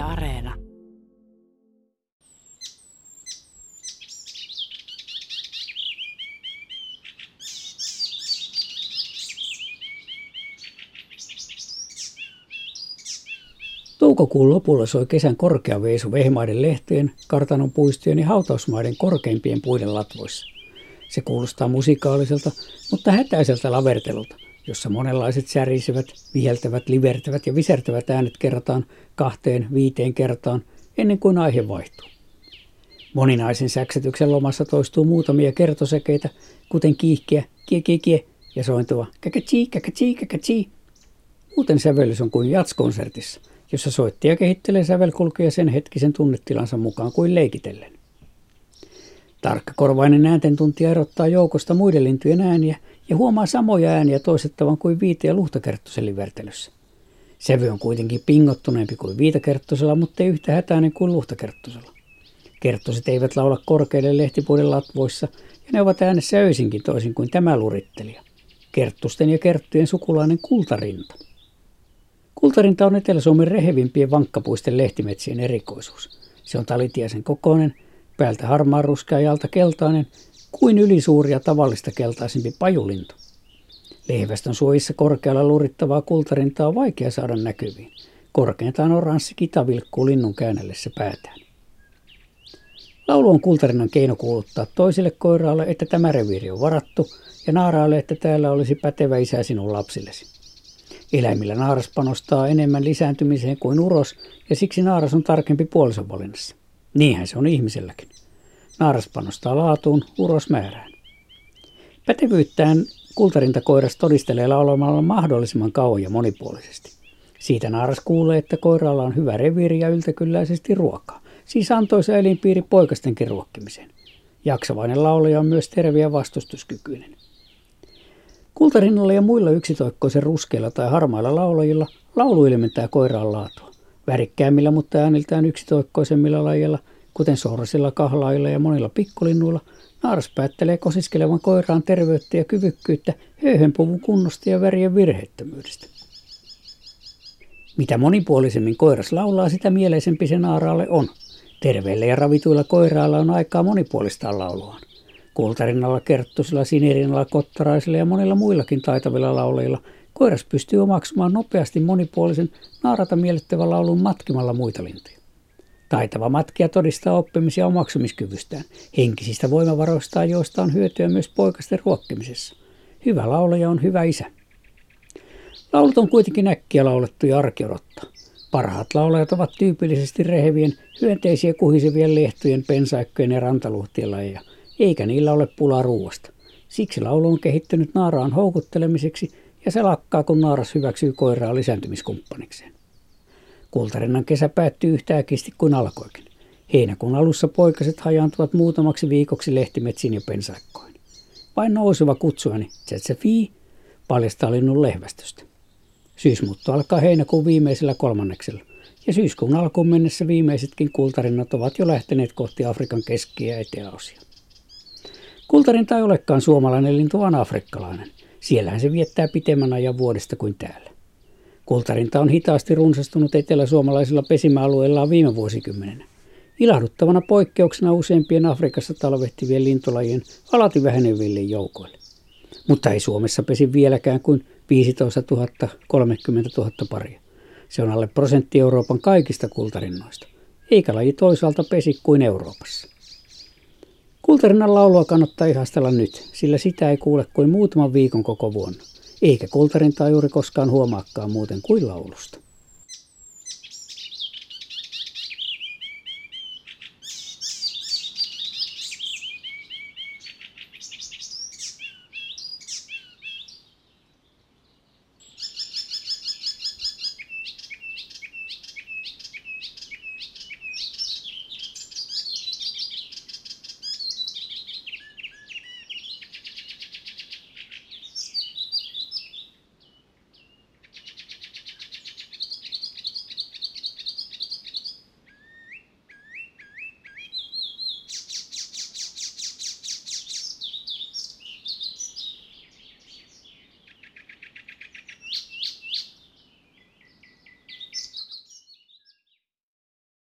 Areena. Toukokuun lopulla soi kesän korkea veisu vehmaiden lehteen, kartanon puistojen ja hautausmaiden korkeimpien puiden latvoissa. Se kuulostaa musikaaliselta, mutta hätäiseltä lavertelulta, jossa monenlaiset särisevät, viheltävät, livertävät ja visertävät äänet kerrataan kahteen, viiteen kertaan ennen kuin aihe vaihtuu. Moninaisen säksetyksen lomassa toistuu muutamia kertosäkeitä, kuten kiihkeä, kie, ja sointuva käkätsi, käkätsi, käkätsi. Muuten sävellys on kuin jatskonsertissa, jossa soittaja kehittelee sävelkulkuja sen hetkisen tunnetilansa mukaan kuin leikitellen. Tarkkakorvainen ääntentuntija erottaa joukosta muiden lintujen ääniä ja huomaa samoja ääniä toisettavan kuin viite- ja luhtakerttosen vertelyssä. Sävy on kuitenkin pingottuneempi kuin viitakerttosella, mutta ei yhtä hätäinen kuin luhtakerttosella. Kerttoset eivät laula korkeille lehtipuiden latvoissa ja ne ovat äänessä öisinkin toisin kuin tämä lurittelija. Kerttusten ja kerttujen sukulainen kultarinta. Kultarinta on Etelä-Suomen rehevimpien vankkapuisten lehtimetsien erikoisuus. Se on talitiaisen kokoinen, päältä harmaa ruskea ja alta keltainen, kuin ylisuuria tavallista keltaisempi pajulintu. Lehvästön suojissa korkealla lurittavaa kultarintaa on vaikea saada näkyviin. Korkeintaan oranssi kita vilkkuu linnun käännellessä päätään. Laulu on kultarinnan keino kuuluttaa toiselle koiraalle, että tämä reviiri on varattu, ja naaraalle, että täällä olisi pätevä isä sinun lapsillesi. Eläimillä naaras panostaa enemmän lisääntymiseen kuin uros, ja siksi naaras on tarkempi puolison valinnassa. Niinhän se on ihmiselläkin. Naaras panostaa laatuun, uros määrään. Pätevyyttään kultarintakoiras todistelee laulamalla mahdollisimman kauan ja monipuolisesti. Siitä naaras kuulee, että koiralla on hyvä reviiri ja yltäkylläisesti ruokaa. Siis antoisa elinpiiri poikastenkin ruokkimiseen. Jaksavainen laulaja on myös terve ja vastustuskykyinen. Kultarinnalla ja muilla yksitoikkoisen ruskeilla tai harmailla laulajilla laulu ilmentää koiraan laatua. Värikkäämmillä, mutta ääniltään yksitoikkoisemmilla lajeilla, kuten sorrasilla, kahlailla ja monilla pikkulinnuilla, naaras päättelee kosiskelevan koiraan terveyttä ja kyvykkyyttä höyhenpuvun kunnosta ja värien virheettömyydestä. Mitä monipuolisemmin koiras laulaa, sitä mieleisempi se naaraalle on. Terveillä ja ravituilla koirailla on aikaa monipuolistaa lauluaan. Kultarinnalla, kerttosilla, sinirinnalla, kottaraisilla ja monilla muillakin taitavilla laulajilla koiras pystyy omaksumaan nopeasti monipuolisen naarata miellyttävän laulun matkimalla muita lintuja. Taitava matkija todistaa oppimisia omaksumiskyvystään, henkisistä voimavaroistaan, joista on hyötyä myös poikasten ruokkimisessa. Hyvä laulaja on hyvä isä. Laulut on kuitenkin äkkiä laulettu ja arki odottaa. Parhaat laulajat ovat tyypillisesti rehevien, hyönteisiä kuhisevien lehtojen, pensaikkojen ja rantaluhtien lajeja, eikä niillä ole pulaa ruuasta. Siksi laulu on kehittynyt naaraan houkuttelemiseksi ja se lakkaa, kun naaras hyväksyy koiraa lisääntymiskumppanikseen. Kultarinnan kesä päättyy yhtä äkisti kuin alkoikin. Heinäkuun alussa poikaset hajaantuvat muutamaksi viikoksi lehtimetsiin ja pensaikkoin. Vain nouseva kutsuani, Tsetsefi, paljastaa linnun lehvästöstä. Syysmuutto alkaa heinäkuun viimeisellä kolmanneksella, ja syyskuun alkuun mennessä viimeisetkin kultarinnat ovat jo lähteneet kohti Afrikan keski- ja eteläosia. Kultarinta ei olekaan suomalainen lintu, vaan afrikkalainen. Siellähän se viettää pitemmän ajan vuodesta kuin täällä. Kultarinta on hitaasti runsastunut eteläsuomalaisilla pesimäalueillaan viime vuosikymmenenä. Ilahduttavana poikkeuksena useimpien Afrikassa talvehtivien lintulajien alati väheneville joukoille. Mutta ei Suomessa pesi vieläkään kuin 15 000, 30 000 paria. Se on alle prosentti Euroopan kaikista kultarinnoista, eikä laji toisaalta pesi kuin Euroopassa. Kultarinnan laulua kannattaa ihastella nyt, sillä sitä ei kuule kuin muutaman viikon koko vuonna. Eikä kultarintaa juuri koskaan huomaakaan muuten kuin laulusta.